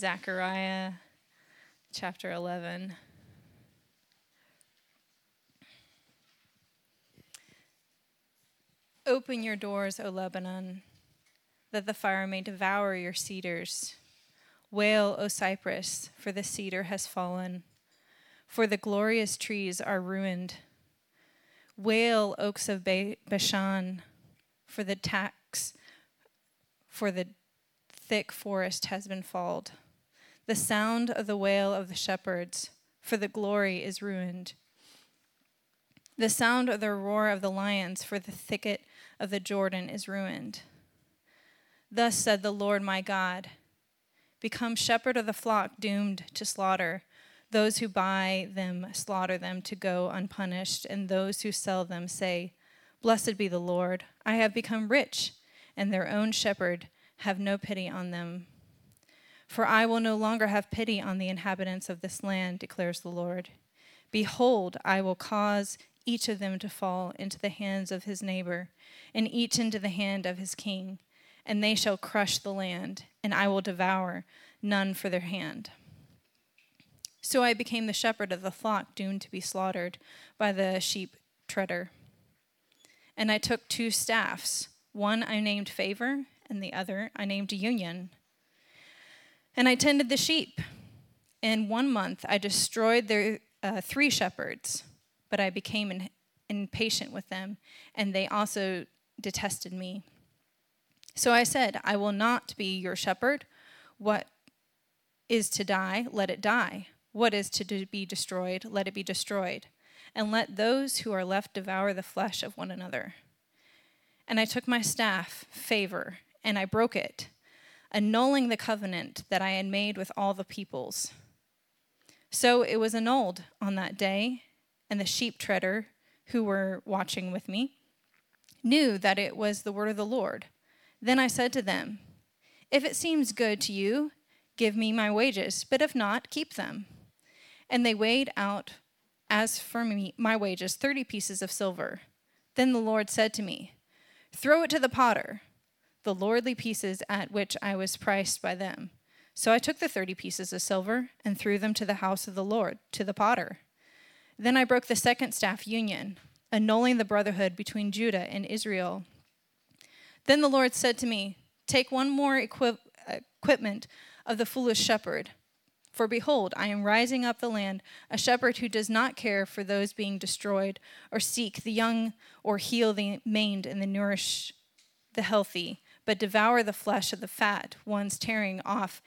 Zechariah chapter 11. Open your doors, O Lebanon, that the fire may devour your cedars. Wail, O cypress, for the cedar has fallen, for the glorious trees are ruined. Wail, oaks of Bashan, for the tax, for the thick forest has been falled. The sound of the wail of the shepherds, for the glory is ruined. The sound of the roar of the lions, for the thicket of the Jordan is ruined. Thus said the Lord my God Become shepherd of the flock doomed to slaughter. Those who buy them slaughter them to go unpunished, and those who sell them say, Blessed be the Lord. I have become rich, and their own shepherd have no pity on them. For I will no longer have pity on the inhabitants of this land, declares the Lord. Behold, I will cause each of them to fall into the hands of his neighbor, and each into the hand of his king, and they shall crush the land, and I will devour none for their hand. So I became the shepherd of the flock doomed to be slaughtered by the sheep treader. And I took two staffs. One I named favor, and the other I named union. And I tended the sheep. In one month I destroyed their uh, three shepherds, but I became in, impatient with them, and they also detested me. So I said, I will not be your shepherd. What is to die, let it die. What is to be destroyed, let it be destroyed. And let those who are left devour the flesh of one another. And I took my staff, favor, and I broke it, annulling the covenant that I had made with all the peoples. So it was annulled on that day, and the sheep treader who were watching with me knew that it was the word of the Lord. Then I said to them, If it seems good to you, give me my wages, but if not, keep them. And they weighed out as for me my wages, thirty pieces of silver. Then the Lord said to me, Throw it to the potter the lordly pieces at which I was priced by them. So I took the thirty pieces of silver and threw them to the house of the Lord, to the potter. Then I broke the second staff union, annulling the brotherhood between Judah and Israel. Then the Lord said to me, Take one more equip- equipment of the foolish shepherd. For behold, I am rising up the land, a shepherd who does not care for those being destroyed, or seek the young, or heal the maimed and the nourish the healthy but devour the flesh of the fat ones tearing off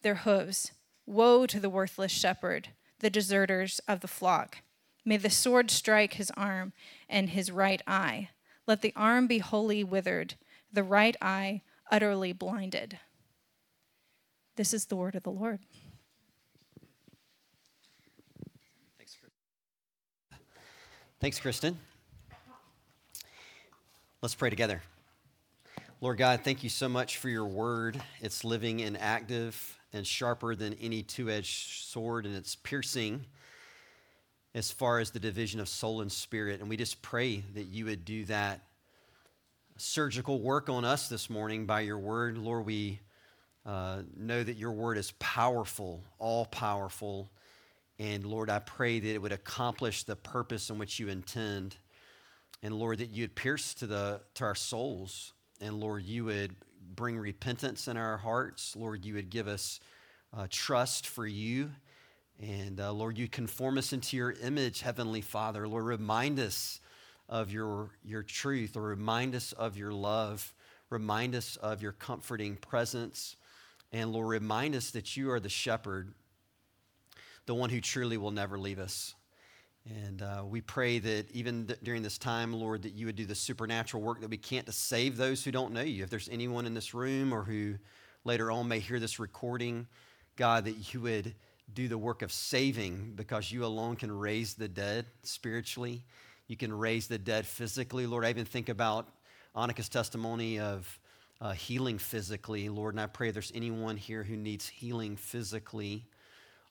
their hooves. Woe to the worthless shepherd, the deserters of the flock. May the sword strike his arm and his right eye. Let the arm be wholly withered, the right eye utterly blinded. This is the word of the Lord. Thanks, Kristen. Let's pray together. Lord God, thank you so much for your word. It's living and active and sharper than any two edged sword, and it's piercing as far as the division of soul and spirit. And we just pray that you would do that surgical work on us this morning by your word. Lord, we uh, know that your word is powerful, all powerful. And Lord, I pray that it would accomplish the purpose in which you intend. And Lord, that you'd pierce to, the, to our souls and Lord, you would bring repentance in our hearts. Lord, you would give us uh, trust for you. And uh, Lord, you conform us into your image, Heavenly Father. Lord, remind us of your, your truth or remind us of your love. Remind us of your comforting presence. And Lord, remind us that you are the shepherd, the one who truly will never leave us. And uh, we pray that even th- during this time, Lord, that you would do the supernatural work that we can't to save those who don't know you. If there's anyone in this room or who later on may hear this recording, God, that you would do the work of saving because you alone can raise the dead spiritually. You can raise the dead physically. Lord, I even think about Annika's testimony of uh, healing physically, Lord, and I pray there's anyone here who needs healing physically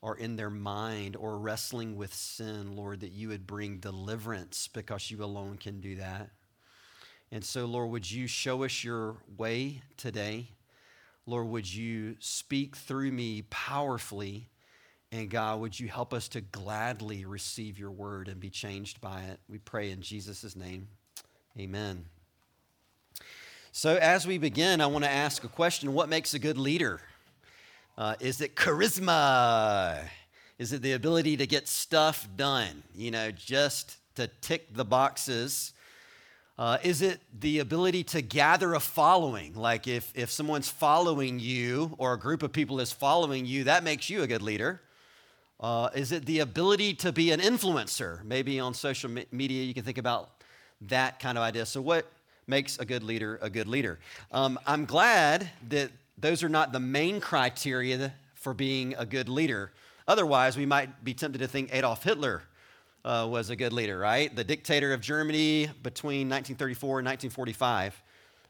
or in their mind or wrestling with sin, Lord, that you would bring deliverance because you alone can do that. And so, Lord, would you show us your way today? Lord, would you speak through me powerfully? And God, would you help us to gladly receive your word and be changed by it? We pray in Jesus' name. Amen. So, as we begin, I want to ask a question What makes a good leader? Uh, is it charisma? Is it the ability to get stuff done? You know, just to tick the boxes? Uh, is it the ability to gather a following? Like if, if someone's following you or a group of people is following you, that makes you a good leader. Uh, is it the ability to be an influencer? Maybe on social media, you can think about that kind of idea. So, what makes a good leader a good leader? Um, I'm glad that those are not the main criteria for being a good leader. Otherwise, we might be tempted to think Adolf Hitler uh, was a good leader, right? The dictator of Germany between 1934 and 1945.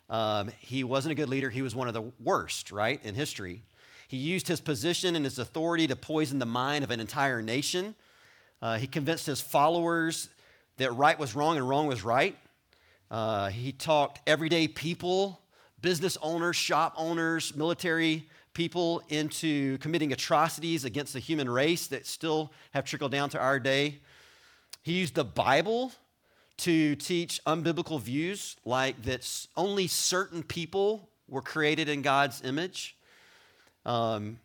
Um, he wasn't a good leader. He was one of the worst, right, in history. He used his position and his authority to poison the mind of an entire nation. Uh, he convinced his followers that right was wrong and wrong was right. Uh, he talked everyday people, business owners, shop owners, military people into committing atrocities against the human race that still have trickled down to our day. He used the Bible to teach unbiblical views like that only certain people were created in God's image, um,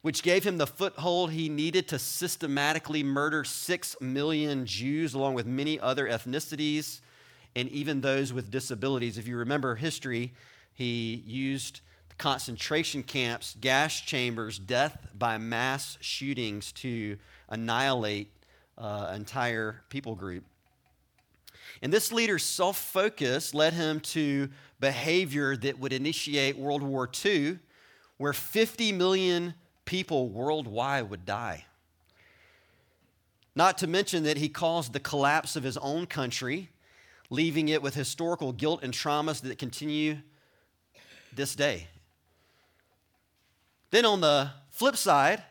which gave him the foothold he needed to systematically murder six million Jews, along with many other ethnicities and even those with disabilities. If you remember history, he used concentration camps, gas chambers, death by mass shootings to annihilate uh, entire people group. And this leader's self focus led him to behavior that would initiate World War II, where 50 million people worldwide would die. Not to mention that he caused the collapse of his own country, leaving it with historical guilt and traumas that continue this day. Then on the flip side,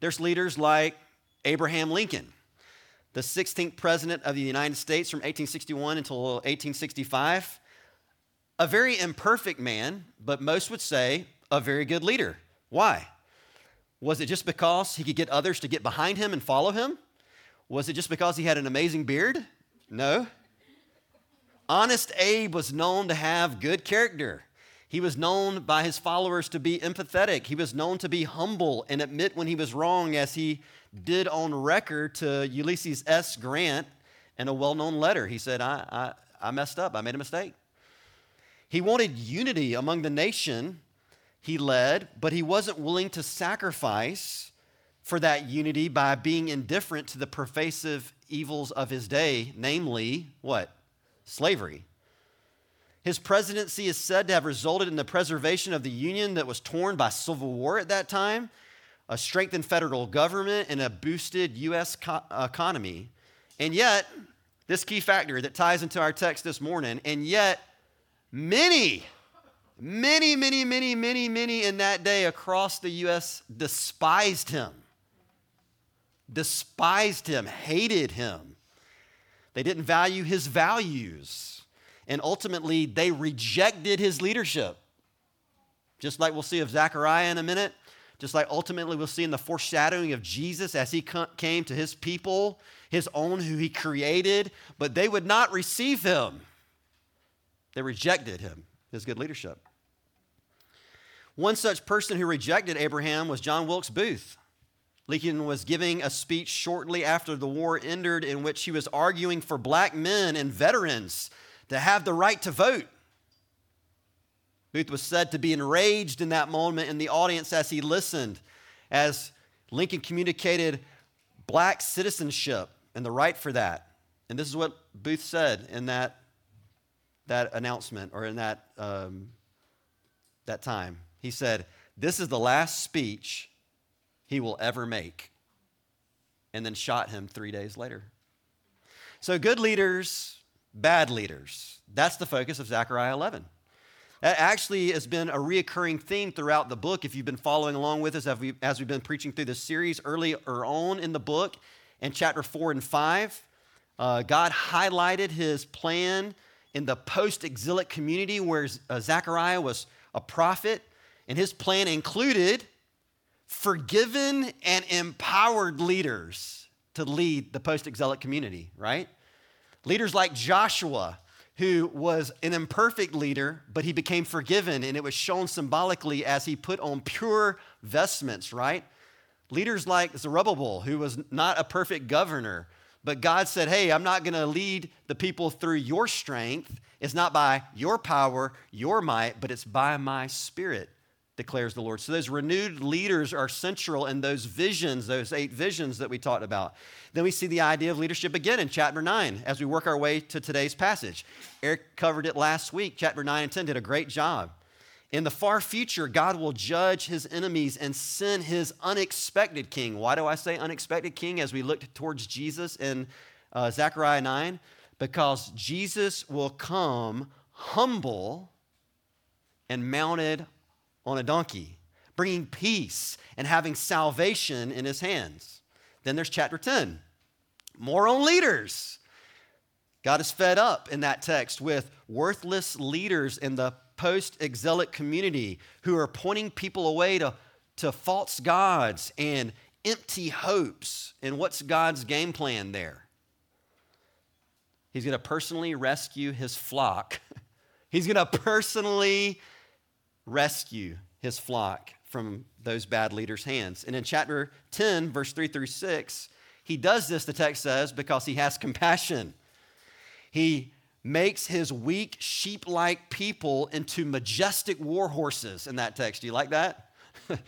there's leaders like Abraham Lincoln the 16th president of the United States from 1861 until 1865. A very imperfect man, but most would say a very good leader. Why? Was it just because he could get others to get behind him and follow him? Was it just because he had an amazing beard? No. Honest Abe was known to have good character. He was known by his followers to be empathetic. He was known to be humble and admit when he was wrong, as he did on record to Ulysses S. Grant in a well known letter. He said, I, I, I messed up, I made a mistake. He wanted unity among the nation he led, but he wasn't willing to sacrifice for that unity by being indifferent to the pervasive evils of his day, namely, what? Slavery. His presidency is said to have resulted in the preservation of the Union that was torn by civil war at that time a strengthened federal government, and a boosted U.S. co- economy. And yet, this key factor that ties into our text this morning, and yet, many, many, many, many, many, many in that day across the U.S. despised him. Despised him, hated him. They didn't value his values. And ultimately, they rejected his leadership. Just like we'll see of Zechariah in a minute, just like ultimately we'll see in the foreshadowing of Jesus as he came to his people, his own who he created, but they would not receive him. They rejected him, his good leadership. One such person who rejected Abraham was John Wilkes Booth. Lincoln was giving a speech shortly after the war ended in which he was arguing for black men and veterans to have the right to vote. Booth was said to be enraged in that moment in the audience as he listened, as Lincoln communicated black citizenship and the right for that. And this is what Booth said in that, that announcement or in that, um, that time. He said, This is the last speech he will ever make. And then shot him three days later. So, good leaders, bad leaders. That's the focus of Zechariah 11. That actually has been a reoccurring theme throughout the book. If you've been following along with us as, we, as we've been preaching through this series earlier on in the book, in chapter four and five, uh, God highlighted his plan in the post exilic community where uh, Zechariah was a prophet. And his plan included forgiven and empowered leaders to lead the post exilic community, right? Leaders like Joshua, who was an imperfect leader, but he became forgiven, and it was shown symbolically as he put on pure vestments, right? Leaders like Zerubbabel, who was not a perfect governor, but God said, Hey, I'm not going to lead the people through your strength. It's not by your power, your might, but it's by my spirit, declares the Lord. So those renewed leaders are central in those visions, those eight visions that we talked about. Then we see the idea of leadership again in chapter 9 as we work our way to today's passage. Eric covered it last week. Chapter 9 and 10 did a great job. In the far future, God will judge his enemies and send his unexpected king. Why do I say unexpected king as we look towards Jesus in uh, Zechariah 9? Because Jesus will come humble and mounted on a donkey, bringing peace and having salvation in his hands. Then there's chapter 10 more on leaders. God is fed up in that text with worthless leaders in the post exilic community who are pointing people away to, to false gods and empty hopes. And what's God's game plan there? He's going to personally rescue his flock. He's going to personally rescue his flock from those bad leaders' hands. And in chapter 10, verse 3 through 6, he does this, the text says, because he has compassion. He makes his weak sheep like people into majestic war horses in that text. Do you like that?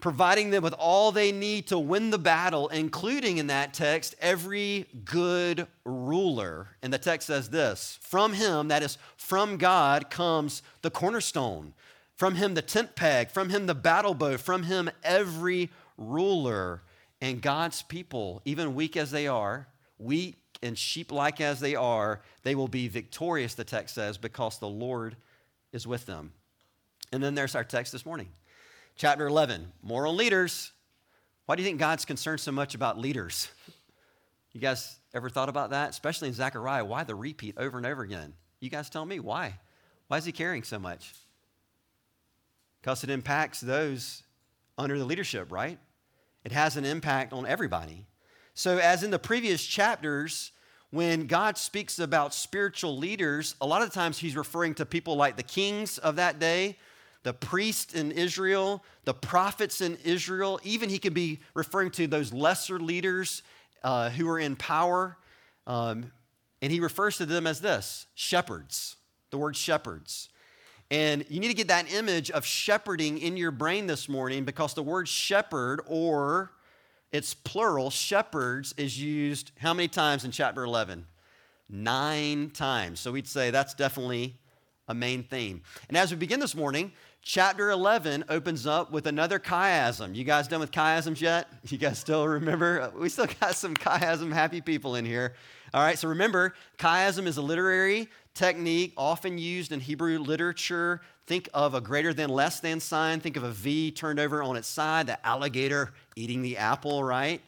Providing them with all they need to win the battle, including in that text every good ruler. And the text says this From him, that is, from God, comes the cornerstone. From him, the tent peg. From him, the battle bow. From him, every ruler. And God's people, even weak as they are, weak and sheep like as they are, they will be victorious, the text says, because the Lord is with them. And then there's our text this morning. Chapter 11, more on leaders. Why do you think God's concerned so much about leaders? You guys ever thought about that? Especially in Zechariah, why the repeat over and over again? You guys tell me why. Why is he caring so much? Because it impacts those under the leadership, right? It has an impact on everybody. So, as in the previous chapters, when God speaks about spiritual leaders, a lot of times he's referring to people like the kings of that day, the priests in Israel, the prophets in Israel. Even he could be referring to those lesser leaders uh, who are in power. Um, and he refers to them as this shepherds, the word shepherds. And you need to get that image of shepherding in your brain this morning because the word shepherd or it's plural, shepherds is used how many times in chapter 11? Nine times. So we'd say that's definitely a main theme. And as we begin this morning, chapter 11 opens up with another chiasm. You guys done with chiasms yet? You guys still remember? We still got some chiasm happy people in here. All right, so remember, chiasm is a literary technique often used in Hebrew literature. Think of a greater than less than sign. Think of a V turned over on its side, the alligator eating the apple, right?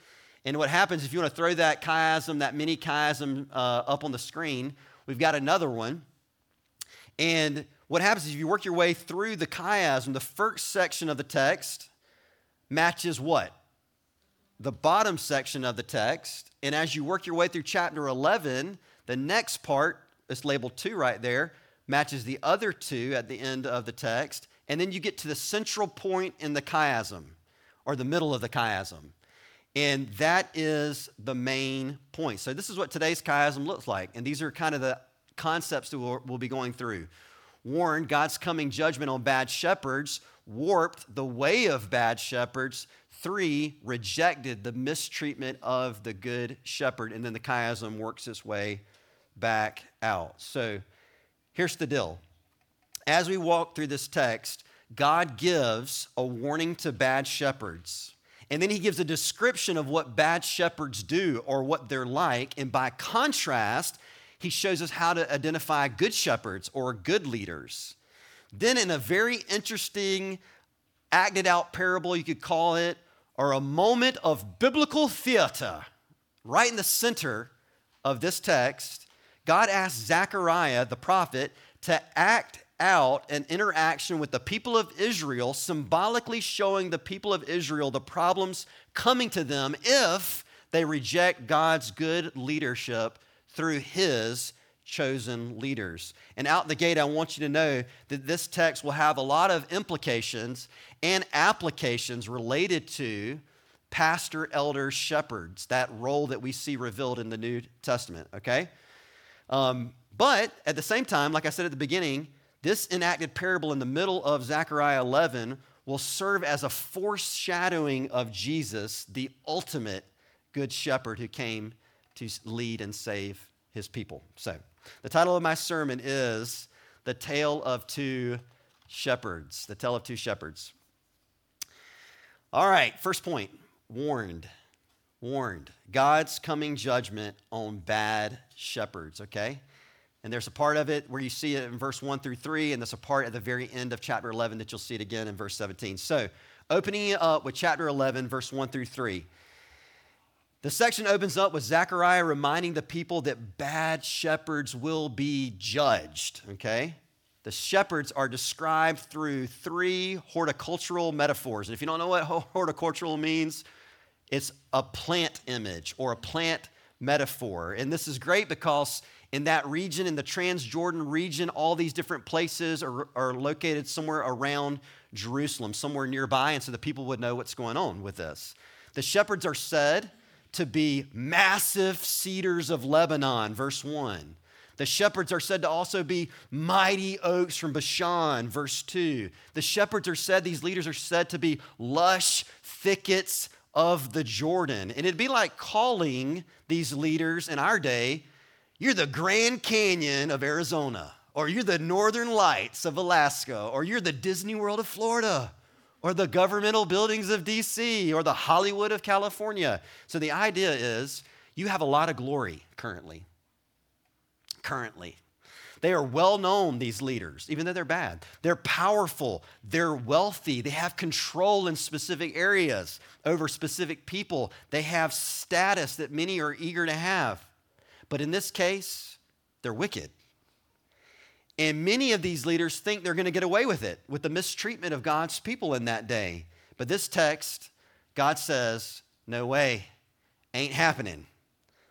And what happens if you want to throw that chiasm, that mini chiasm uh, up on the screen, we've got another one. And what happens is if you work your way through the chiasm, the first section of the text matches what? The bottom section of the text. And as you work your way through chapter 11, the next part it's labeled two right there, matches the other two at the end of the text. And then you get to the central point in the chiasm, or the middle of the chiasm. And that is the main point. So, this is what today's chiasm looks like. And these are kind of the concepts that we'll, we'll be going through. Warned, God's coming judgment on bad shepherds, warped the way of bad shepherds. Three, rejected the mistreatment of the good shepherd. And then the chiasm works its way back out. So here's the deal. As we walk through this text, God gives a warning to bad shepherds. And then he gives a description of what bad shepherds do or what they're like. And by contrast, he shows us how to identify good shepherds or good leaders. Then, in a very interesting, acted out parable, you could call it, or a moment of biblical theater, right in the center of this text, God asked Zechariah, the prophet, to act out an interaction with the people of Israel, symbolically showing the people of Israel the problems coming to them if they reject God's good leadership through his chosen leaders. And out the gate, I want you to know that this text will have a lot of implications and applications related to pastor, elder, shepherds, that role that we see revealed in the New Testament, okay? Um, but at the same time, like I said at the beginning, this enacted parable in the middle of Zechariah 11 will serve as a foreshadowing of Jesus, the ultimate good shepherd who came to lead and save his people. So, the title of my sermon is The Tale of Two Shepherds. The Tale of Two Shepherds. All right, first point warned. Warned. God's coming judgment on bad shepherds, okay? And there's a part of it where you see it in verse 1 through 3, and there's a part at the very end of chapter 11 that you'll see it again in verse 17. So, opening up with chapter 11, verse 1 through 3. The section opens up with Zechariah reminding the people that bad shepherds will be judged, okay? The shepherds are described through three horticultural metaphors. And if you don't know what horticultural means, it's a plant image or a plant metaphor. And this is great because in that region, in the Transjordan region, all these different places are, are located somewhere around Jerusalem, somewhere nearby. And so the people would know what's going on with this. The shepherds are said to be massive cedars of Lebanon, verse 1. The shepherds are said to also be mighty oaks from Bashan, verse 2. The shepherds are said, these leaders are said to be lush thickets of the Jordan. And it'd be like calling these leaders in our day, you're the Grand Canyon of Arizona, or you're the Northern Lights of Alaska, or you're the Disney World of Florida or the governmental buildings of DC or the Hollywood of California. So the idea is you have a lot of glory currently. Currently. They are well known, these leaders, even though they're bad. They're powerful, they're wealthy, they have control in specific areas over specific people, they have status that many are eager to have. But in this case, they're wicked. And many of these leaders think they're going to get away with it, with the mistreatment of God's people in that day. But this text, God says, no way, ain't happening.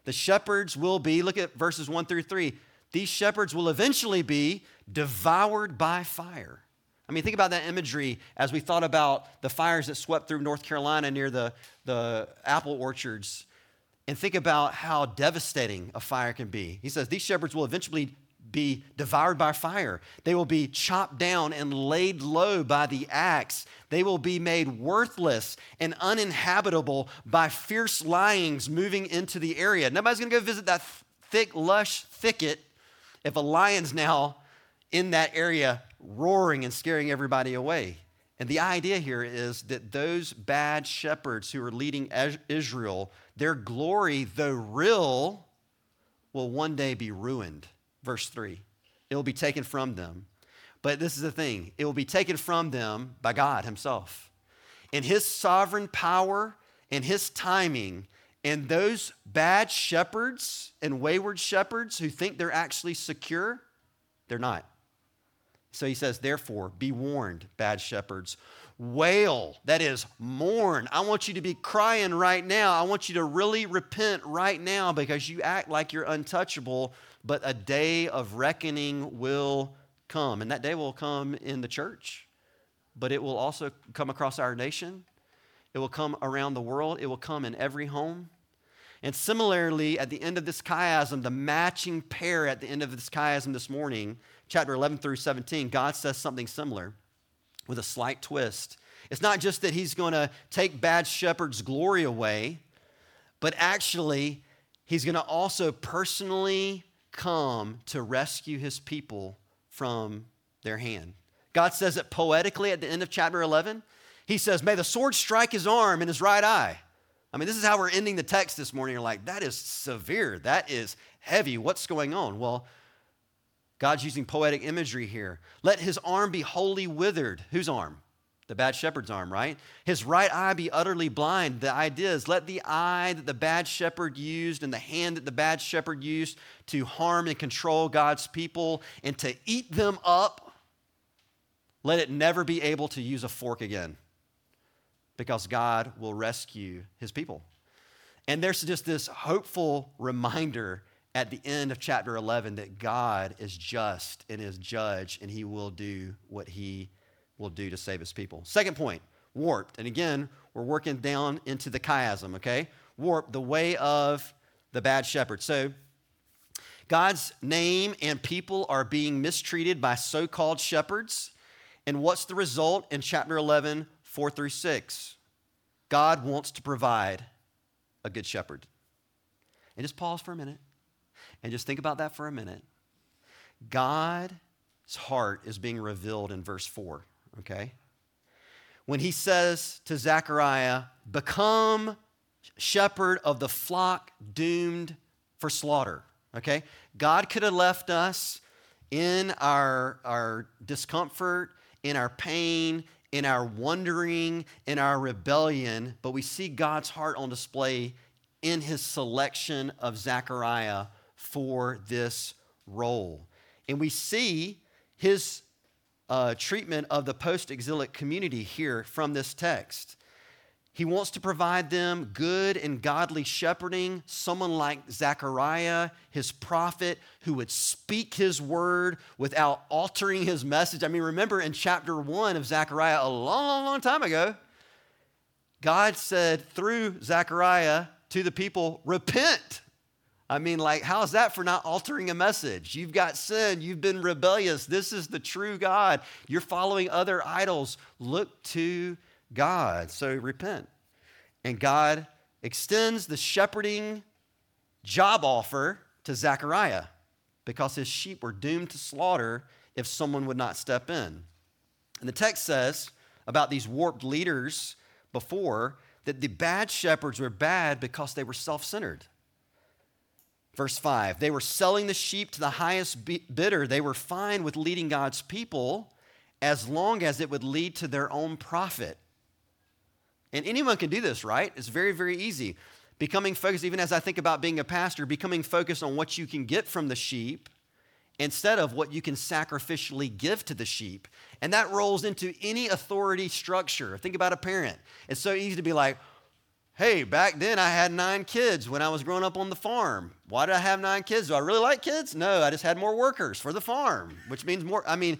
The shepherds will be, look at verses 1 through 3, these shepherds will eventually be devoured by fire. I mean, think about that imagery as we thought about the fires that swept through North Carolina near the, the apple orchards. And think about how devastating a fire can be. He says these shepherds will eventually be devoured by fire. They will be chopped down and laid low by the axe. They will be made worthless and uninhabitable by fierce lions moving into the area. Nobody's going to go visit that thick, lush thicket if a lion's now in that area roaring and scaring everybody away. And the idea here is that those bad shepherds who are leading Israel, their glory, though real, will one day be ruined verse 3. It will be taken from them. But this is the thing it will be taken from them by God Himself. In His sovereign power and His timing, and those bad shepherds and wayward shepherds who think they're actually secure, they're not. So he says, therefore, be warned, bad shepherds. Wail, that is, mourn. I want you to be crying right now. I want you to really repent right now because you act like you're untouchable but a day of reckoning will come. And that day will come in the church, but it will also come across our nation. It will come around the world. It will come in every home. And similarly, at the end of this chiasm, the matching pair at the end of this chiasm this morning, chapter 11 through 17, God says something similar with a slight twist. It's not just that he's going to take bad shepherd's glory away, but actually, he's going to also personally come to rescue his people from their hand. God says it poetically at the end of chapter 11. He says, May the sword strike his arm and his right eye. I mean, this is how we're ending the text this morning. You're like, that is severe. That is heavy. What's going on? Well, God's using poetic imagery here. Let his arm be wholly withered. Whose arm? the bad shepherd's arm, right? His right eye be utterly blind. The idea is let the eye that the bad shepherd used and the hand that the bad shepherd used to harm and control God's people and to eat them up, Let it never be able to use a fork again because God will rescue his people. And there's just this hopeful reminder at the end of chapter 11 that God is just and is judge and he will do what he will do to save his people. Second point, warped. And again, we're working down into the chiasm, okay? Warped, the way of the bad shepherd. So God's name and people are being mistreated by so called shepherds. And what's the result in chapter 11, 4 through 6? God wants to provide a good shepherd. And just pause for a minute and just think about that for a minute. God's heart is being revealed in verse 4, okay? When he says to Zechariah, Become shepherd of the flock doomed for slaughter, okay? God could have left us in our, our discomfort, in our pain, in our wondering, in our rebellion, but we see God's heart on display in his selection of Zechariah for this role. And we see his uh, treatment of the post exilic community here from this text. He wants to provide them good and godly shepherding, someone like Zechariah, his prophet, who would speak his word without altering his message. I mean, remember in chapter one of Zechariah, a long, long, long time ago, God said through Zechariah to the people, Repent. I mean, like, how's that for not altering a message? You've got sin, you've been rebellious. This is the true God. You're following other idols. Look to God. So repent. And God extends the shepherding job offer to Zechariah because his sheep were doomed to slaughter if someone would not step in. And the text says about these warped leaders before that the bad shepherds were bad because they were self centered. Verse 5 they were selling the sheep to the highest bidder. They were fine with leading God's people as long as it would lead to their own profit. And anyone can do this, right? It's very, very easy. Becoming focused, even as I think about being a pastor, becoming focused on what you can get from the sheep instead of what you can sacrificially give to the sheep. And that rolls into any authority structure. Think about a parent. It's so easy to be like, hey, back then I had nine kids when I was growing up on the farm. Why did I have nine kids? Do I really like kids? No, I just had more workers for the farm, which means more. I mean,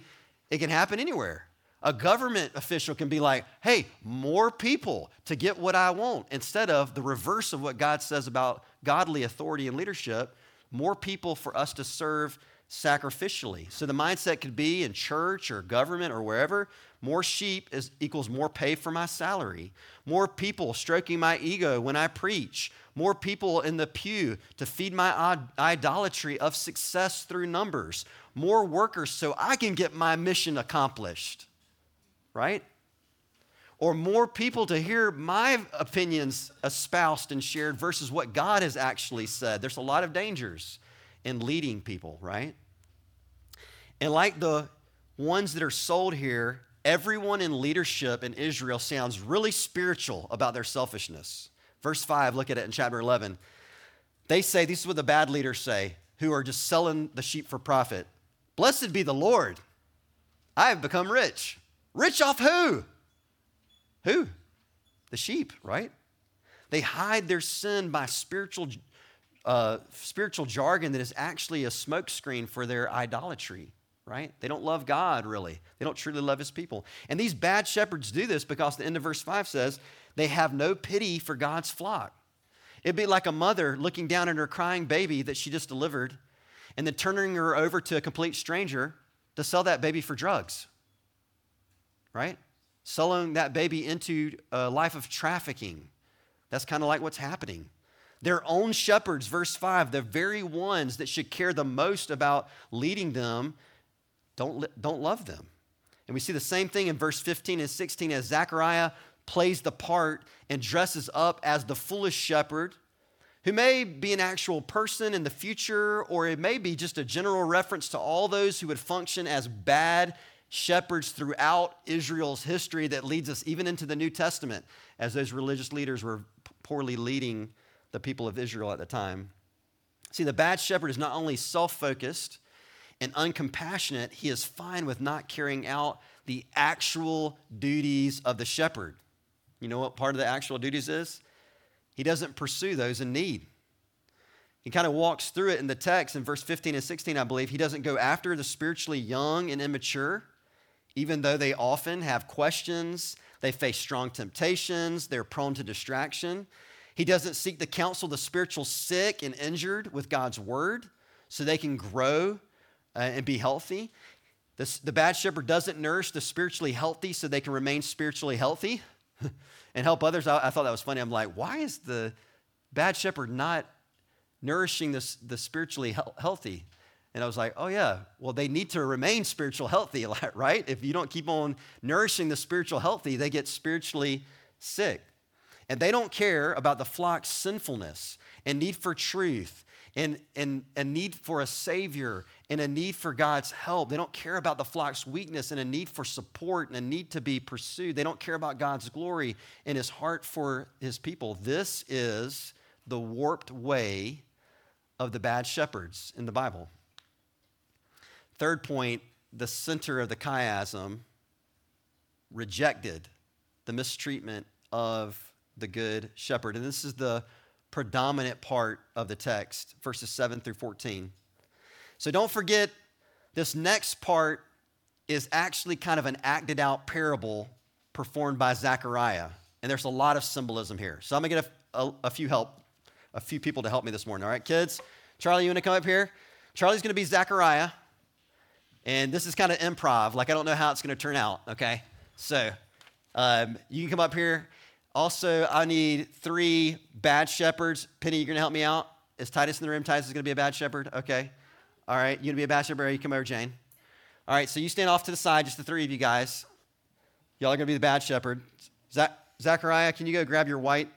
it can happen anywhere. A government official can be like, hey, more people to get what I want, instead of the reverse of what God says about godly authority and leadership, more people for us to serve sacrificially. So the mindset could be in church or government or wherever more sheep is, equals more pay for my salary, more people stroking my ego when I preach, more people in the pew to feed my idolatry of success through numbers, more workers so I can get my mission accomplished right? Or more people to hear my opinions espoused and shared versus what God has actually said. There's a lot of dangers in leading people, right? And like the ones that are sold here, everyone in leadership in Israel sounds really spiritual about their selfishness. Verse 5, look at it in chapter 11. They say, this is what the bad leaders say, who are just selling the sheep for profit. Blessed be the Lord. I have become rich. Rich off who? Who? The sheep, right? They hide their sin by spiritual, uh, spiritual jargon that is actually a smokescreen for their idolatry, right? They don't love God, really. They don't truly love his people. And these bad shepherds do this because the end of verse 5 says they have no pity for God's flock. It'd be like a mother looking down at her crying baby that she just delivered and then turning her over to a complete stranger to sell that baby for drugs right? Selling that baby into a life of trafficking. That's kind of like what's happening. Their own shepherds, verse 5, the very ones that should care the most about leading them, don't, don't love them. And we see the same thing in verse 15 and 16 as Zechariah plays the part and dresses up as the foolish shepherd, who may be an actual person in the future, or it may be just a general reference to all those who would function as bad shepherds throughout Israel's history that leads us even into the New Testament as those religious leaders were poorly leading the people of Israel at the time. See, the bad shepherd is not only self focused and uncompassionate, he is fine with not carrying out the actual duties of the shepherd. You know what part of the actual duties is? He doesn't pursue those in need. He kind of walks through it in the text in verse 15 and 16, I believe. He doesn't go after the spiritually young and immature, even though they often have questions, they face strong temptations, they're prone to distraction. He doesn't seek to counsel the spiritual sick and injured with God's word so they can grow uh, and be healthy. The, the bad shepherd doesn't nourish the spiritually healthy so they can remain spiritually healthy and help others. I, I thought that was funny. I'm like, why is the bad shepherd not nourishing the, the spiritually he- healthy? And I was like, oh, yeah, well, they need to remain spiritual healthy, right? If you don't keep on nourishing the spiritual healthy, they get spiritually sick. And they don't care about the flock's sinfulness and need for truth and, and a need for a savior and a need for God's help. They don't care about the flock's weakness and a need for support and a need to be pursued. They don't care about God's glory and his heart for his people. This is the warped way of the bad shepherds in the Bible. Third point the center of the chiasm rejected the mistreatment of the good shepherd. And this is the predominant part of the text, verses 7 through 14. So don't forget, this next part is actually kind of an acted out parable performed by Zechariah. And there's a lot of symbolism here. So I'm going to get a, a, a, few help, a few people to help me this morning. All right, kids? Charlie, you want to come up here? Charlie's going to be Zechariah. And this is kind of improv. Like, I don't know how it's going to turn out, okay? So um, you can come up here. Also, I need three bad shepherds. Penny, you're going to help me out? Is Titus in the room? Titus is going to be a bad shepherd? Okay. All right. You're going to be a bad shepherd? You come over, Jane? All right. So you stand off to the side, just the three of you guys. Y'all are going to be the bad shepherd. Zach, Zachariah, can you go grab your white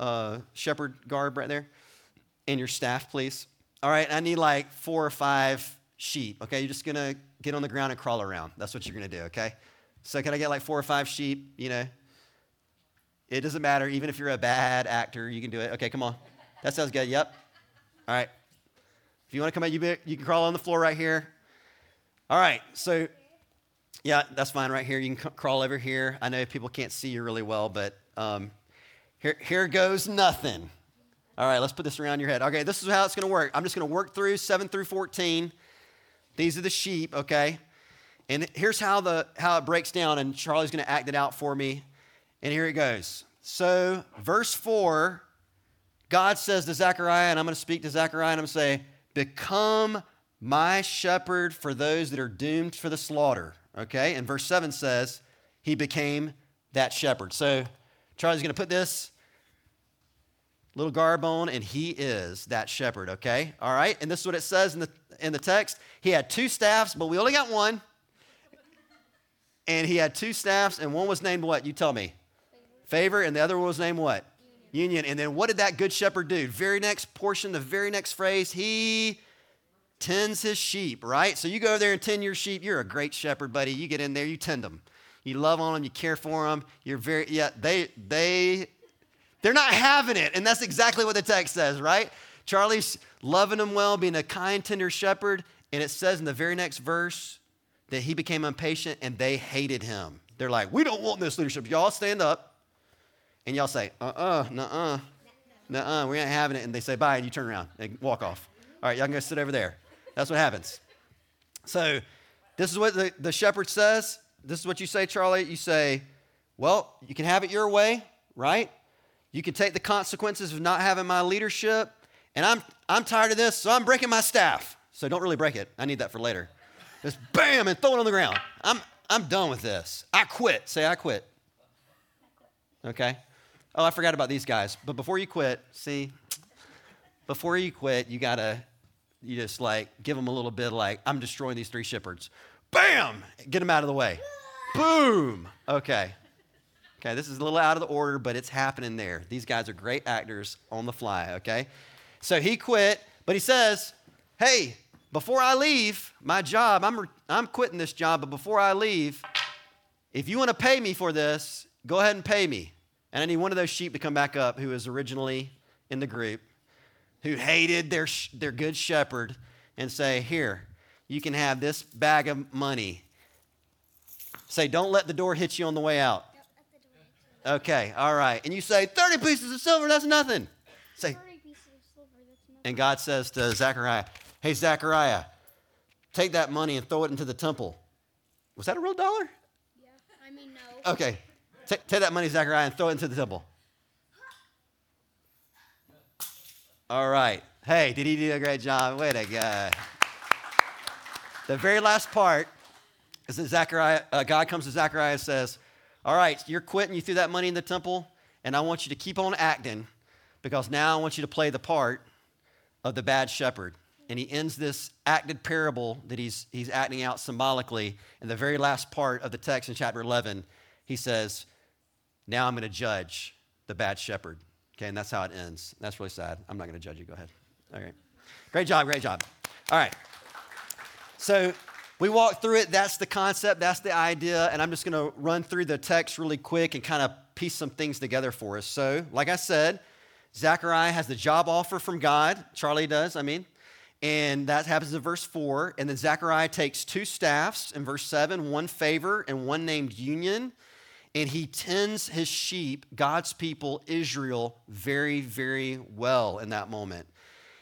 uh, shepherd garb right there? And your staff, please. All right. I need like four or five sheep. Okay. You're just going to get on the ground and crawl around. That's what you're going to do. Okay. So can I get like four or five sheep? You know, it doesn't matter. Even if you're a bad actor, you can do it. Okay, come on. That sounds good. Yep. All right. If you want to come out, you, you can crawl on the floor right here. All right. So, yeah, that's fine right here. You can c- crawl over here. I know people can't see you really well, but um, here, here goes nothing. All right, let's put this around your head. Okay, this is how it's going to work. I'm just going to work through 7 through 14. These are the sheep, okay? And here's how, the, how it breaks down, and Charlie's going to act it out for me. And here it goes. So, verse 4, God says to Zechariah, and I'm going to speak to Zechariah and I'm going to say, Become my shepherd for those that are doomed for the slaughter. Okay? And verse 7 says, He became that shepherd. So, Charlie's going to put this little garb on, and he is that shepherd, okay? All right? And this is what it says in the, in the text. He had two staffs, but we only got one. And he had two staffs, and one was named what? You tell me favor, and the other one was named what? Union. Union. And then what did that good shepherd do? Very next portion, the very next phrase, he tends his sheep, right? So you go over there and tend your sheep. You're a great shepherd, buddy. You get in there, you tend them. You love on them, you care for them. You're very, yeah, they, they, they're not having it. And that's exactly what the text says, right? Charlie's loving them well, being a kind, tender shepherd. And it says in the very next verse that he became impatient and they hated him. They're like, we don't want this leadership. Y'all stand up and y'all say, uh uh, nuh uh, nuh uh, we ain't having it. And they say bye, and you turn around and walk off. All right, y'all can go sit over there. That's what happens. So, this is what the, the shepherd says. This is what you say, Charlie. You say, well, you can have it your way, right? You can take the consequences of not having my leadership. And I'm, I'm tired of this, so I'm breaking my staff. So don't really break it. I need that for later. Just bam and throw it on the ground. I'm, I'm done with this. I quit. Say, I quit. Okay? Oh, I forgot about these guys. But before you quit, see, before you quit, you gotta, you just like give them a little bit like, I'm destroying these three shepherds. Bam! Get them out of the way. Boom! Okay. Okay, this is a little out of the order, but it's happening there. These guys are great actors on the fly, okay? So he quit, but he says, Hey, before I leave my job, I'm, I'm quitting this job, but before I leave, if you want to pay me for this, go ahead and pay me. And I need one of those sheep to come back up who was originally in the group, who hated their, their good shepherd, and say, Here, you can have this bag of money. Say, don't let the door hit you on the way out. Okay, all right. And you say, 30 pieces of silver, that's nothing. Say, 30 pieces of silver, that's nothing. and God says to Zechariah, Hey, Zechariah, take that money and throw it into the temple. Was that a real dollar? Yeah, I mean, no. Okay. Ta- take that money, Zechariah, and throw it into the temple. All right. Hey, did he do a great job? Way to go. The very last part is that Zechariah, uh, God comes to Zechariah and says, All right, you're quitting. You threw that money in the temple, and I want you to keep on acting because now I want you to play the part of the bad shepherd. And he ends this acted parable that he's, he's acting out symbolically. In the very last part of the text in chapter 11, he says, Now I'm going to judge the bad shepherd. Okay, and that's how it ends. That's really sad. I'm not going to judge you. Go ahead. All right. Great job, great job. All right. So we walked through it. That's the concept, that's the idea. And I'm just going to run through the text really quick and kind of piece some things together for us. So, like I said, Zechariah has the job offer from God. Charlie does, I mean. And that happens in verse 4. And then Zechariah takes two staffs in verse 7, one favor and one named union. And he tends his sheep, God's people, Israel, very, very well in that moment.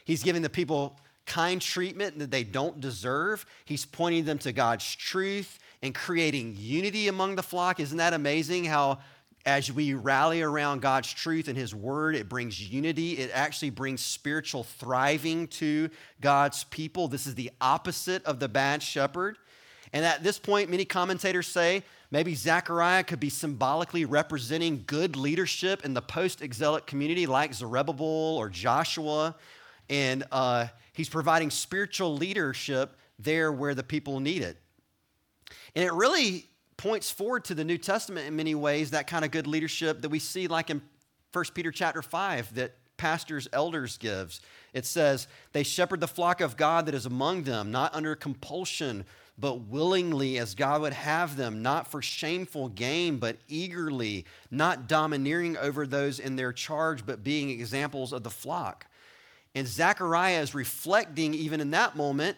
He's giving the people kind treatment that they don't deserve. He's pointing them to God's truth and creating unity among the flock. Isn't that amazing how as we rally around God's truth and His Word, it brings unity. It actually brings spiritual thriving to God's people. This is the opposite of the bad shepherd. And at this point, many commentators say maybe Zechariah could be symbolically representing good leadership in the post exilic community like Zerubbabel or Joshua. And uh, he's providing spiritual leadership there where the people need it. And it really points forward to the New Testament in many ways, that kind of good leadership that we see like in 1 Peter chapter 5 that pastors, elders gives. It says, they shepherd the flock of God that is among them, not under compulsion, but willingly as God would have them, not for shameful gain, but eagerly, not domineering over those in their charge, but being examples of the flock. And Zechariah is reflecting, even in that moment,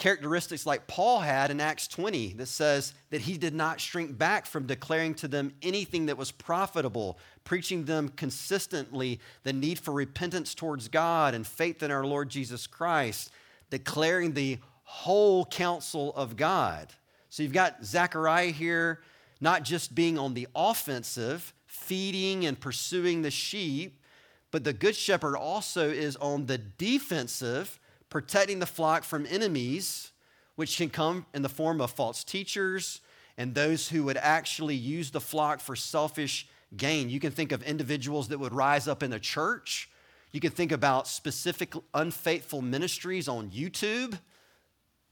characteristics like Paul had in Acts 20 that says that he did not shrink back from declaring to them anything that was profitable, preaching them consistently the need for repentance towards God and faith in our Lord Jesus Christ, declaring the whole counsel of God. So you've got Zechariah here not just being on the offensive, feeding and pursuing the sheep, but the good shepherd also is on the defensive, protecting the flock from enemies, which can come in the form of false teachers and those who would actually use the flock for selfish gain. You can think of individuals that would rise up in the church. You can think about specific unfaithful ministries on YouTube,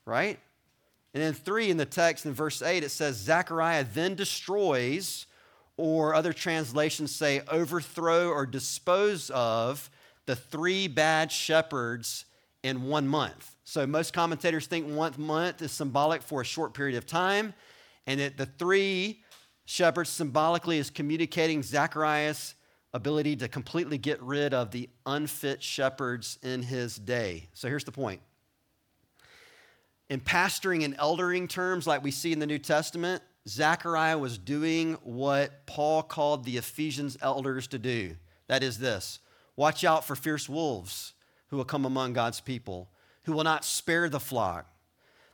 right? And then three in the text in verse 8, it says, Zechariah then destroys, or other translations say, overthrow or dispose of the three bad shepherds in one month. So most commentators think one month is symbolic for a short period of time, and that the three shepherds symbolically is communicating Zechariah's ability to completely get rid of the unfit shepherds in his day. So here's the point. In pastoring and eldering terms, like we see in the New Testament, Zechariah was doing what Paul called the Ephesians elders to do. That is this watch out for fierce wolves who will come among God's people, who will not spare the flock.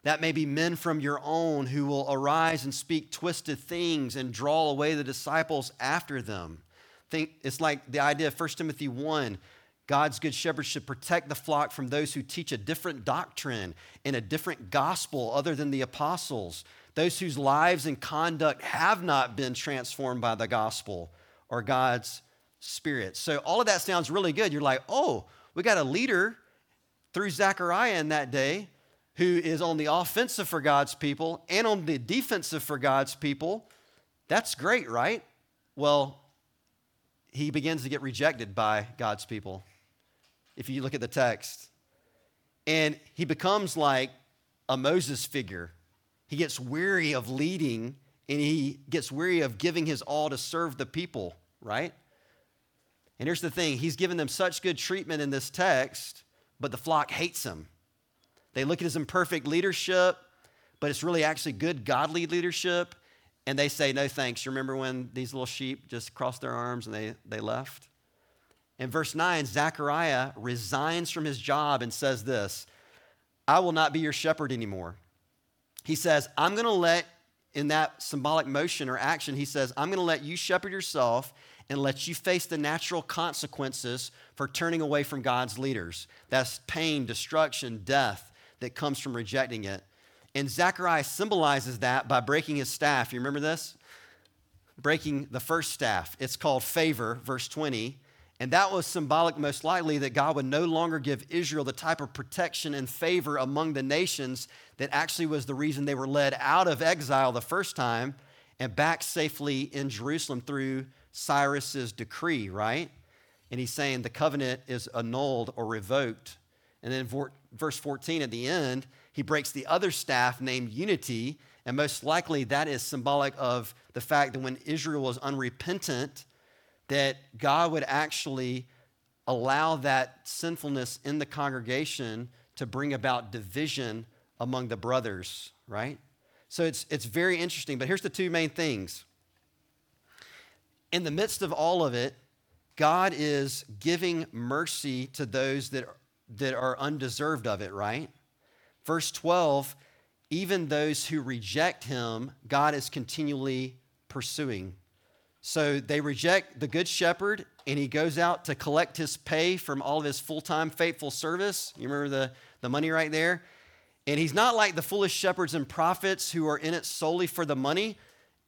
That may be men from your own who will arise and speak twisted things and draw away the disciples after them. Think it's like the idea of 1 Timothy 1 God's good shepherd should protect the flock from those who teach a different doctrine and a different gospel other than the apostles, those whose lives and conduct have not been transformed by the gospel or God's spirit. So, all of that sounds really good. You're like, oh, we got a leader through Zechariah in that day who is on the offensive for God's people and on the defensive for God's people. That's great, right? Well, he begins to get rejected by God's people if you look at the text. And he becomes like a Moses figure. He gets weary of leading and he gets weary of giving his all to serve the people, right? And here's the thing he's given them such good treatment in this text, but the flock hates him. They look at his imperfect leadership, but it's really actually good, godly leadership. And they say, no thanks. You remember when these little sheep just crossed their arms and they, they left? In verse 9, Zechariah resigns from his job and says this I will not be your shepherd anymore. He says, I'm going to let, in that symbolic motion or action, he says, I'm going to let you shepherd yourself and let you face the natural consequences for turning away from God's leaders. That's pain, destruction, death that comes from rejecting it. And Zechariah symbolizes that by breaking his staff. You remember this? Breaking the first staff. It's called favor, verse 20. And that was symbolic, most likely, that God would no longer give Israel the type of protection and favor among the nations that actually was the reason they were led out of exile the first time and back safely in Jerusalem through Cyrus's decree, right? And he's saying the covenant is annulled or revoked. And then verse 14 at the end, he breaks the other staff named unity. And most likely that is symbolic of the fact that when Israel was unrepentant, that God would actually allow that sinfulness in the congregation to bring about division among the brothers, right? So it's, it's very interesting. But here's the two main things. In the midst of all of it, God is giving mercy to those that, that are undeserved of it, right? Verse 12, even those who reject him, God is continually pursuing. So they reject the good shepherd, and he goes out to collect his pay from all of his full time faithful service. You remember the, the money right there? And he's not like the foolish shepherds and prophets who are in it solely for the money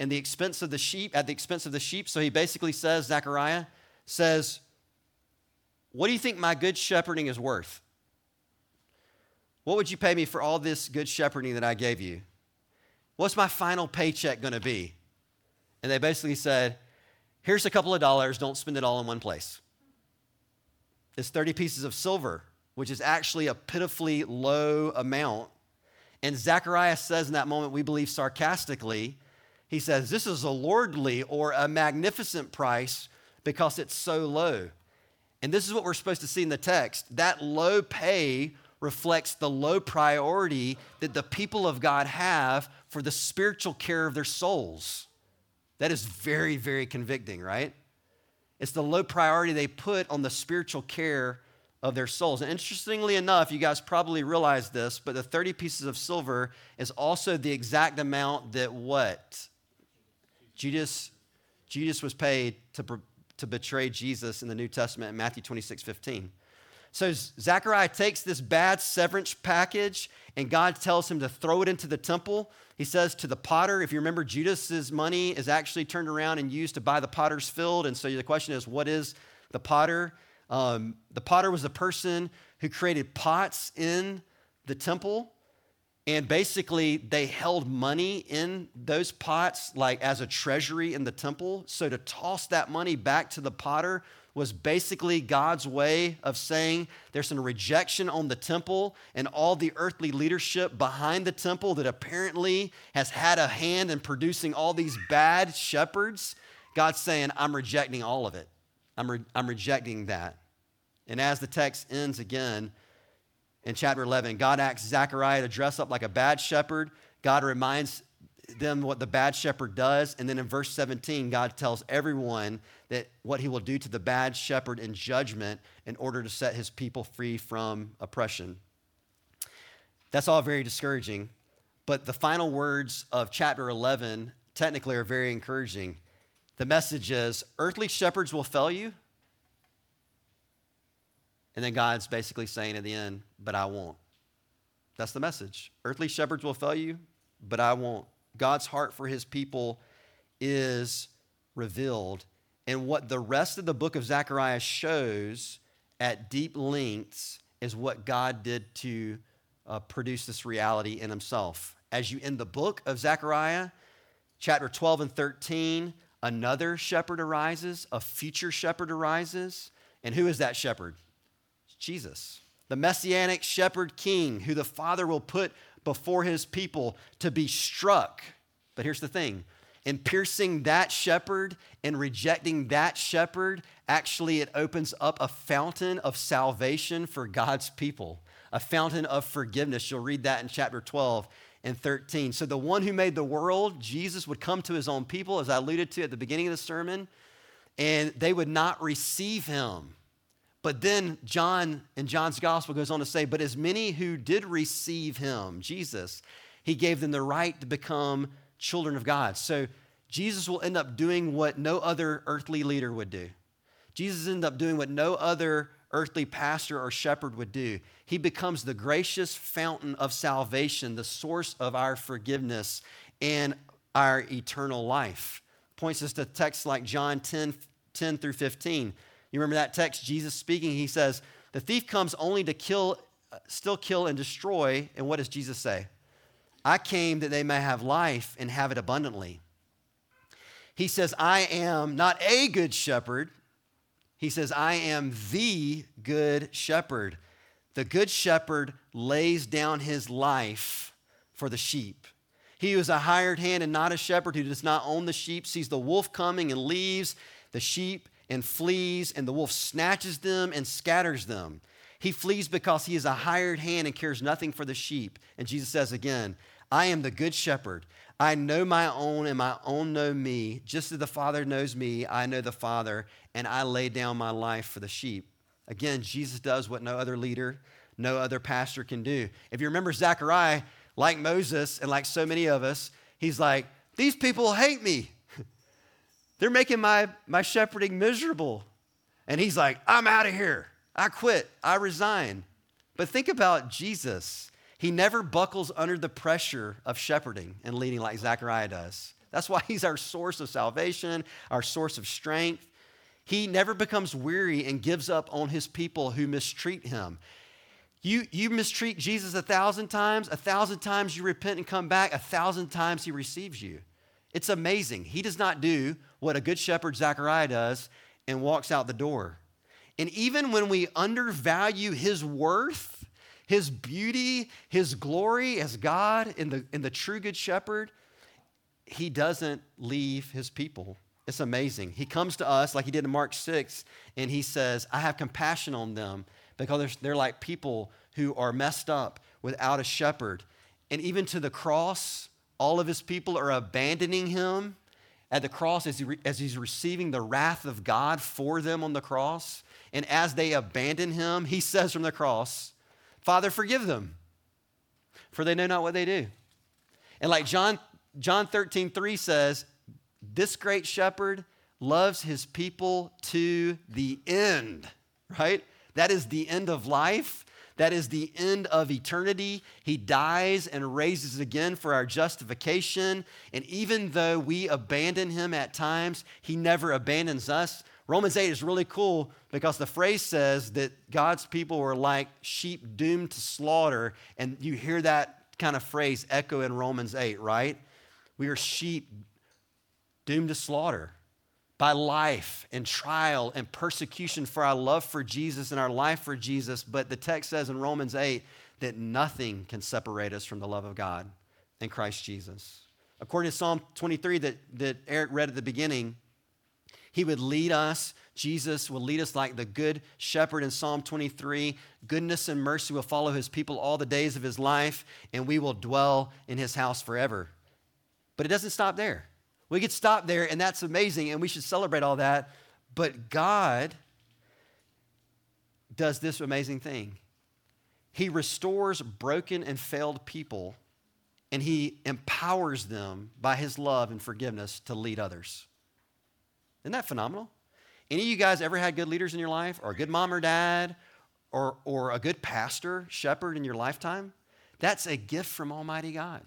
and the expense of the sheep, at the expense of the sheep. So he basically says, Zechariah says, What do you think my good shepherding is worth? What would you pay me for all this good shepherding that I gave you? What's my final paycheck going to be? And they basically said, Here's a couple of dollars, don't spend it all in one place. It's 30 pieces of silver, which is actually a pitifully low amount. And Zacharias says in that moment, we believe sarcastically, he says, This is a lordly or a magnificent price because it's so low. And this is what we're supposed to see in the text. That low pay reflects the low priority that the people of God have for the spiritual care of their souls. That is very, very convicting, right? It's the low priority they put on the spiritual care of their souls. And interestingly enough, you guys probably realize this, but the 30 pieces of silver is also the exact amount that what? Judas, Judas was paid to, to betray Jesus in the New Testament in Matthew 26, 15. So Zechariah takes this bad severance package and God tells him to throw it into the temple. He says to the potter, if you remember, Judas's money is actually turned around and used to buy the potter's field. And so the question is, what is the potter? Um, the potter was the person who created pots in the temple. And basically, they held money in those pots, like as a treasury in the temple. So to toss that money back to the potter was basically God's way of saying there's some rejection on the temple and all the earthly leadership behind the temple that apparently has had a hand in producing all these bad shepherds. God's saying, I'm rejecting all of it. I'm, re- I'm rejecting that. And as the text ends again in chapter 11, God asks Zechariah to dress up like a bad shepherd. God reminds them what the bad shepherd does. And then in verse 17, God tells everyone that what he will do to the bad shepherd in judgment in order to set his people free from oppression. That's all very discouraging. But the final words of chapter 11 technically are very encouraging. The message is earthly shepherds will fail you. And then God's basically saying at the end, but I won't. That's the message. Earthly shepherds will fail you, but I won't. God's heart for his people is revealed. And what the rest of the book of Zechariah shows at deep lengths is what God did to uh, produce this reality in himself. As you end the book of Zechariah, chapter 12 and 13, another shepherd arises, a future shepherd arises. And who is that shepherd? Jesus, the messianic shepherd king who the Father will put before his people to be struck. But here's the thing in piercing that shepherd and rejecting that shepherd, actually, it opens up a fountain of salvation for God's people, a fountain of forgiveness. You'll read that in chapter 12 and 13. So, the one who made the world, Jesus, would come to his own people, as I alluded to at the beginning of the sermon, and they would not receive him. But then John in John's gospel goes on to say, But as many who did receive him, Jesus, he gave them the right to become children of God. So Jesus will end up doing what no other earthly leader would do. Jesus ended up doing what no other earthly pastor or shepherd would do. He becomes the gracious fountain of salvation, the source of our forgiveness and our eternal life. Points us to texts like John 10, 10 through 15. You remember that text, Jesus speaking, he says, The thief comes only to kill, still kill and destroy. And what does Jesus say? I came that they may have life and have it abundantly. He says, I am not a good shepherd. He says, I am the good shepherd. The good shepherd lays down his life for the sheep. He who is a hired hand and not a shepherd, who does not own the sheep, sees the wolf coming and leaves the sheep and flees, and the wolf snatches them and scatters them. He flees because he is a hired hand and cares nothing for the sheep. And Jesus says again, I am the good shepherd. I know my own, and my own know me. Just as the Father knows me, I know the Father, and I lay down my life for the sheep. Again, Jesus does what no other leader, no other pastor can do. If you remember Zechariah, like Moses and like so many of us, he's like, These people hate me. They're making my, my shepherding miserable. And he's like, I'm out of here. I quit. I resign. But think about Jesus. He never buckles under the pressure of shepherding and leading like Zechariah does. That's why he's our source of salvation, our source of strength. He never becomes weary and gives up on his people who mistreat him. You, you mistreat Jesus a thousand times, a thousand times you repent and come back, a thousand times he receives you. It's amazing. He does not do what a good shepherd Zechariah does and walks out the door. And even when we undervalue his worth, his beauty, his glory as God in the, in the true good shepherd, he doesn't leave his people. It's amazing. He comes to us like he did in Mark 6, and he says, I have compassion on them because they're, they're like people who are messed up without a shepherd. And even to the cross, all of his people are abandoning him at the cross as, he re, as he's receiving the wrath of God for them on the cross. And as they abandon him, he says from the cross, Father, forgive them, for they know not what they do. And like John, John 13, 3 says, this great shepherd loves his people to the end, right? That is the end of life. That is the end of eternity. He dies and raises again for our justification. And even though we abandon him at times, he never abandons us. Romans 8 is really cool because the phrase says that God's people were like sheep doomed to slaughter. And you hear that kind of phrase echo in Romans 8, right? We are sheep doomed to slaughter by life and trial and persecution for our love for Jesus and our life for Jesus. But the text says in Romans 8 that nothing can separate us from the love of God in Christ Jesus. According to Psalm 23 that, that Eric read at the beginning, he would lead us. Jesus will lead us like the good shepherd in Psalm 23. Goodness and mercy will follow his people all the days of his life, and we will dwell in his house forever. But it doesn't stop there. We could stop there, and that's amazing, and we should celebrate all that. But God does this amazing thing He restores broken and failed people, and He empowers them by His love and forgiveness to lead others. Isn't that phenomenal? Any of you guys ever had good leaders in your life, or a good mom or dad, or, or a good pastor, shepherd in your lifetime? That's a gift from Almighty God.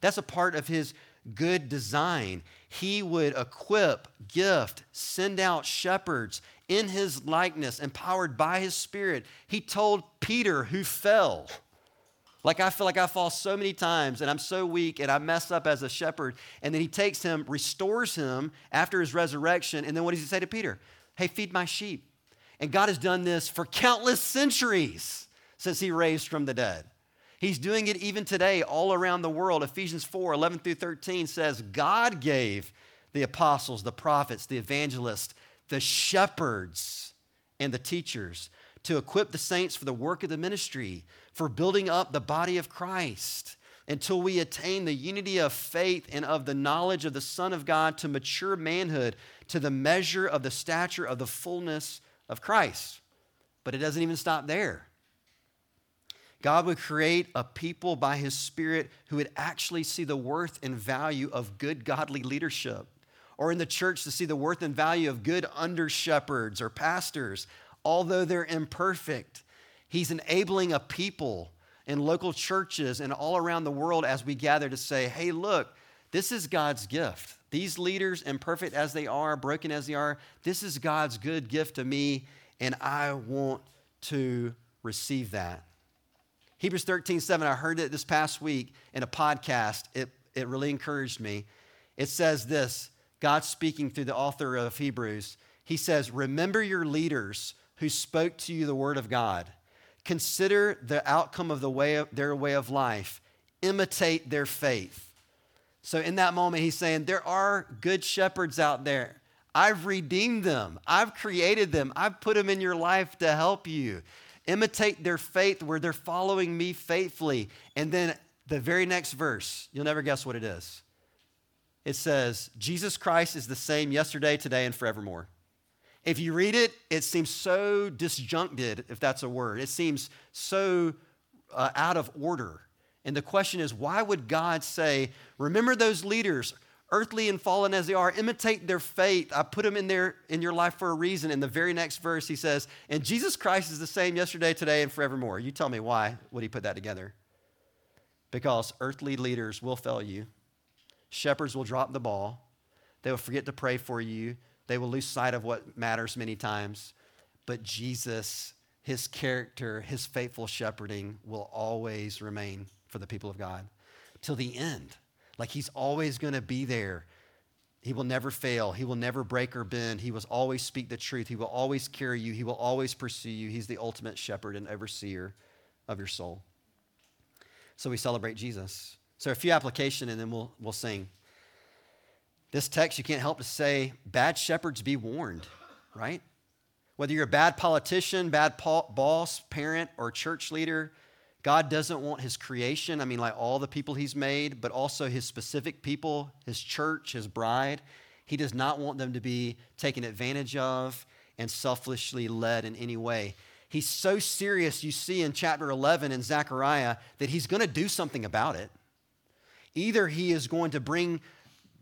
That's a part of His good design. He would equip, gift, send out shepherds in His likeness, empowered by His Spirit. He told Peter, who fell, like I feel like I fall so many times and I'm so weak and I mess up as a shepherd. And then he takes him, restores him after his resurrection. And then what does he say to Peter? Hey, feed my sheep. And God has done this for countless centuries since he raised from the dead. He's doing it even today all around the world. Ephesians 4 11 through 13 says, God gave the apostles, the prophets, the evangelists, the shepherds, and the teachers to equip the saints for the work of the ministry, for building up the body of Christ, until we attain the unity of faith and of the knowledge of the Son of God to mature manhood, to the measure of the stature of the fullness of Christ. But it doesn't even stop there. God would create a people by his Spirit who would actually see the worth and value of good godly leadership. Or in the church to see the worth and value of good under shepherds or pastors, although they're imperfect. He's enabling a people in local churches and all around the world as we gather to say, hey, look, this is God's gift. These leaders, imperfect as they are, broken as they are, this is God's good gift to me, and I want to receive that. Hebrews 13, 7, I heard it this past week in a podcast. It, it really encouraged me. It says this God speaking through the author of Hebrews. He says, Remember your leaders who spoke to you the word of God. Consider the outcome of the way of their way of life. Imitate their faith. So in that moment, he's saying, There are good shepherds out there. I've redeemed them. I've created them. I've put them in your life to help you. Imitate their faith where they're following me faithfully. And then the very next verse, you'll never guess what it is. It says, Jesus Christ is the same yesterday, today, and forevermore. If you read it, it seems so disjuncted, if that's a word. It seems so uh, out of order. And the question is, why would God say, remember those leaders, earthly and fallen as they are, imitate their faith. I put them in there in your life for a reason. In the very next verse, he says, and Jesus Christ is the same yesterday, today, and forevermore. You tell me why would he put that together? Because earthly leaders will fail you. Shepherds will drop the ball. They will forget to pray for you. They will lose sight of what matters many times. But Jesus, his character, his faithful shepherding will always remain for the people of God till the end. Like he's always going to be there. He will never fail. He will never break or bend. He will always speak the truth. He will always carry you. He will always pursue you. He's the ultimate shepherd and overseer of your soul. So we celebrate Jesus. So a few application and then we'll, we'll sing. This text, you can't help to say, bad shepherds be warned, right? Whether you're a bad politician, bad boss, parent, or church leader, God doesn't want his creation, I mean, like all the people he's made, but also his specific people, his church, his bride. He does not want them to be taken advantage of and selfishly led in any way. He's so serious, you see in chapter 11 in Zechariah, that he's going to do something about it. Either he is going to bring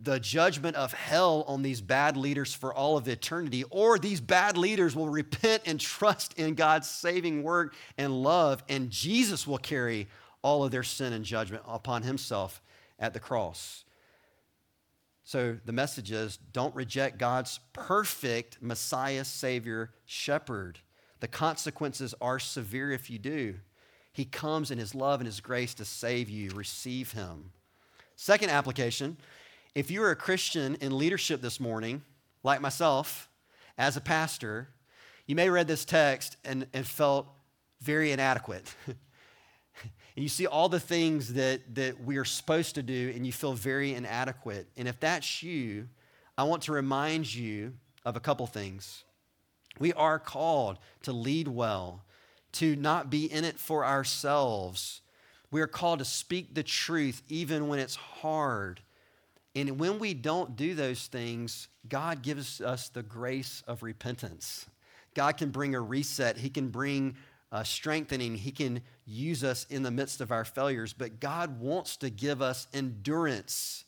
the judgment of hell on these bad leaders for all of eternity, or these bad leaders will repent and trust in God's saving work and love, and Jesus will carry all of their sin and judgment upon himself at the cross. So the message is don't reject God's perfect Messiah, Savior, Shepherd. The consequences are severe if you do. He comes in His love and His grace to save you. Receive Him. Second application if you're a Christian in leadership this morning, like myself, as a pastor, you may read this text and, and felt very inadequate. and you see all the things that, that we are supposed to do, and you feel very inadequate. And if that's you, I want to remind you of a couple things. We are called to lead well, to not be in it for ourselves. We are called to speak the truth even when it's hard and when we don't do those things, God gives us the grace of repentance. God can bring a reset, He can bring a strengthening, He can use us in the midst of our failures. But God wants to give us endurance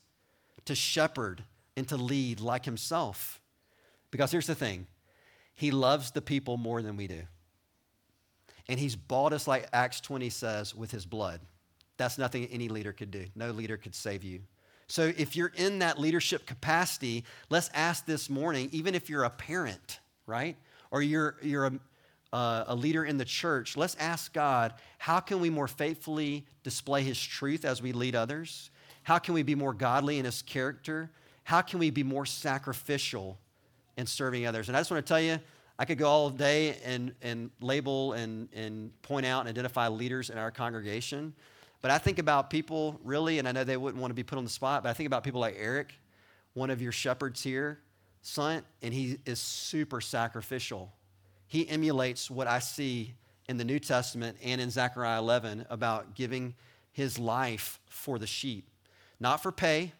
to shepherd and to lead like Himself. Because here's the thing He loves the people more than we do. And He's bought us, like Acts 20 says, with His blood. That's nothing any leader could do. No leader could save you. So if you're in that leadership capacity, let's ask this morning, even if you're a parent, right? Or you're, you're a, uh, a leader in the church, let's ask God, how can we more faithfully display His truth as we lead others? How can we be more godly in His character? How can we be more sacrificial in serving others? And I just want to tell you, I could go all day and, and label and, and point out and identify leaders in our congregation. But I think about people really, and I know they wouldn't want to be put on the spot, but I think about people like Eric, one of your shepherds here, son, and he is super sacrificial. he emulates what I see in the New Testament and in Zechariah 11 about giving his life for the sheep, not for pay.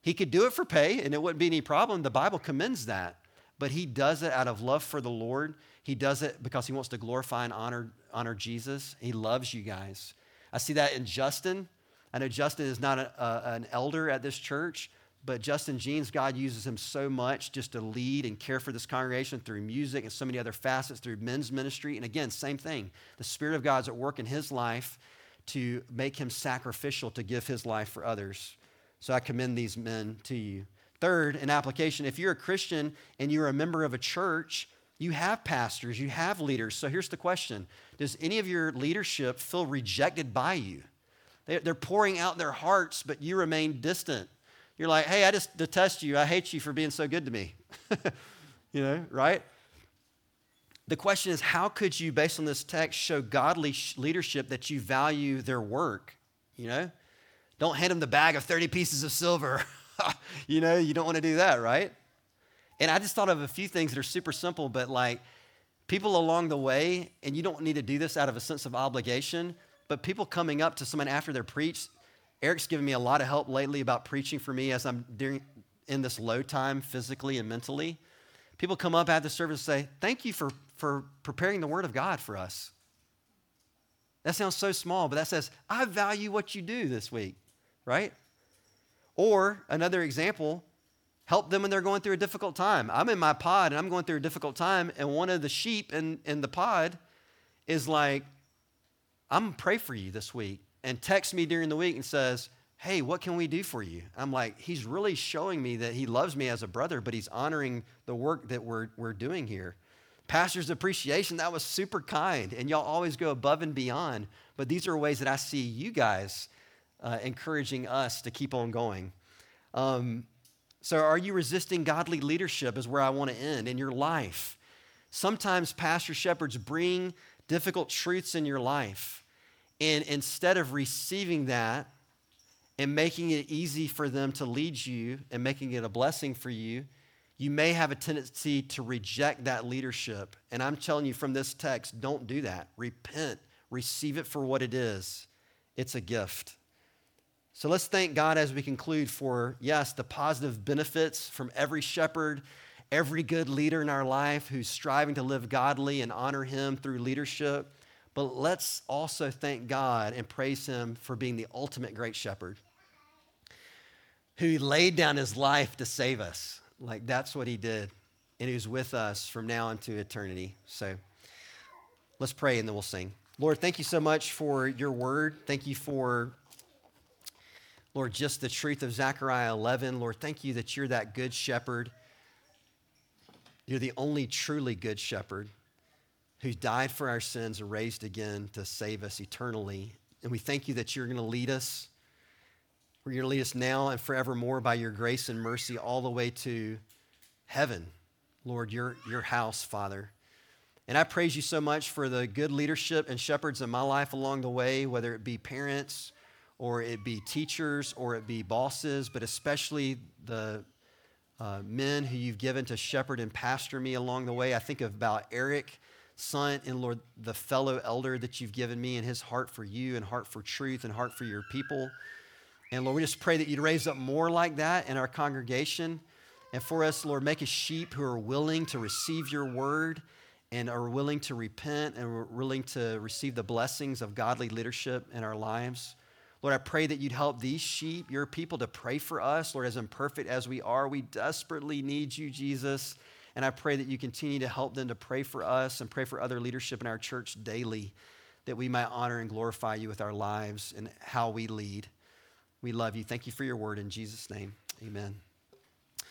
He could do it for pay and it wouldn't be any problem. The Bible commends that. But he does it out of love for the Lord. He does it because he wants to glorify and honor, honor Jesus. He loves you guys. I see that in Justin. I know Justin is not a, a, an elder at this church, but Justin Jeans, God uses him so much just to lead and care for this congregation through music and so many other facets through men's ministry. And again, same thing. The Spirit of God's at work in his life to make him sacrificial to give his life for others. So I commend these men to you. Third, an application if you're a Christian and you're a member of a church, you have pastors, you have leaders. So here's the question Does any of your leadership feel rejected by you? They're pouring out their hearts, but you remain distant. You're like, hey, I just detest you. I hate you for being so good to me. you know, right? The question is, how could you, based on this text, show godly leadership that you value their work? You know, don't hand them the bag of 30 pieces of silver. you know, you don't want to do that, right? And I just thought of a few things that are super simple, but like people along the way, and you don't need to do this out of a sense of obligation, but people coming up to someone after they're preached Eric's given me a lot of help lately about preaching for me as I'm during, in this low time physically and mentally. People come up after the service and say, Thank you for, for preparing the Word of God for us. That sounds so small, but that says, I value what you do this week, right? Or another example, help them when they're going through a difficult time. I'm in my pod and I'm going through a difficult time, and one of the sheep in, in the pod is like, I'm gonna pray for you this week and texts me during the week and says, Hey, what can we do for you? I'm like, He's really showing me that He loves me as a brother, but He's honoring the work that we're, we're doing here. Pastor's appreciation, that was super kind, and y'all always go above and beyond. But these are ways that I see you guys uh, encouraging us to keep on going. Um, so, are you resisting godly leadership? Is where I want to end in your life. Sometimes pastor shepherds bring difficult truths in your life. And instead of receiving that and making it easy for them to lead you and making it a blessing for you, you may have a tendency to reject that leadership. And I'm telling you from this text, don't do that. Repent, receive it for what it is. It's a gift. So let's thank God as we conclude for, yes, the positive benefits from every shepherd, every good leader in our life who's striving to live godly and honor Him through leadership. But let's also thank God and praise Him for being the ultimate great shepherd who laid down his life to save us. Like that's what he did. And he's with us from now into eternity. So let's pray and then we'll sing. Lord, thank you so much for your word. Thank you for, Lord, just the truth of Zechariah 11. Lord, thank you that you're that good shepherd. You're the only truly good shepherd who died for our sins and raised again to save us eternally. And we thank you that you're going to lead us. We're going to lead us now and forevermore by your grace and mercy all the way to heaven, Lord, your, your house, Father. And I praise you so much for the good leadership and shepherds in my life along the way, whether it be parents or it be teachers or it be bosses, but especially the uh, men who you've given to shepherd and pastor me along the way. I think about Eric son and Lord, the fellow elder that you've given me and his heart for you and heart for truth and heart for your people. And Lord, we just pray that you'd raise up more like that in our congregation. And for us, Lord, make us sheep who are willing to receive your word and are willing to repent and willing to receive the blessings of godly leadership in our lives. Lord, I pray that you'd help these sheep, your people, to pray for us. Lord, as imperfect as we are, we desperately need you, Jesus. And I pray that you continue to help them to pray for us and pray for other leadership in our church daily, that we might honor and glorify you with our lives and how we lead. We love you. Thank you for your word in Jesus' name. Amen.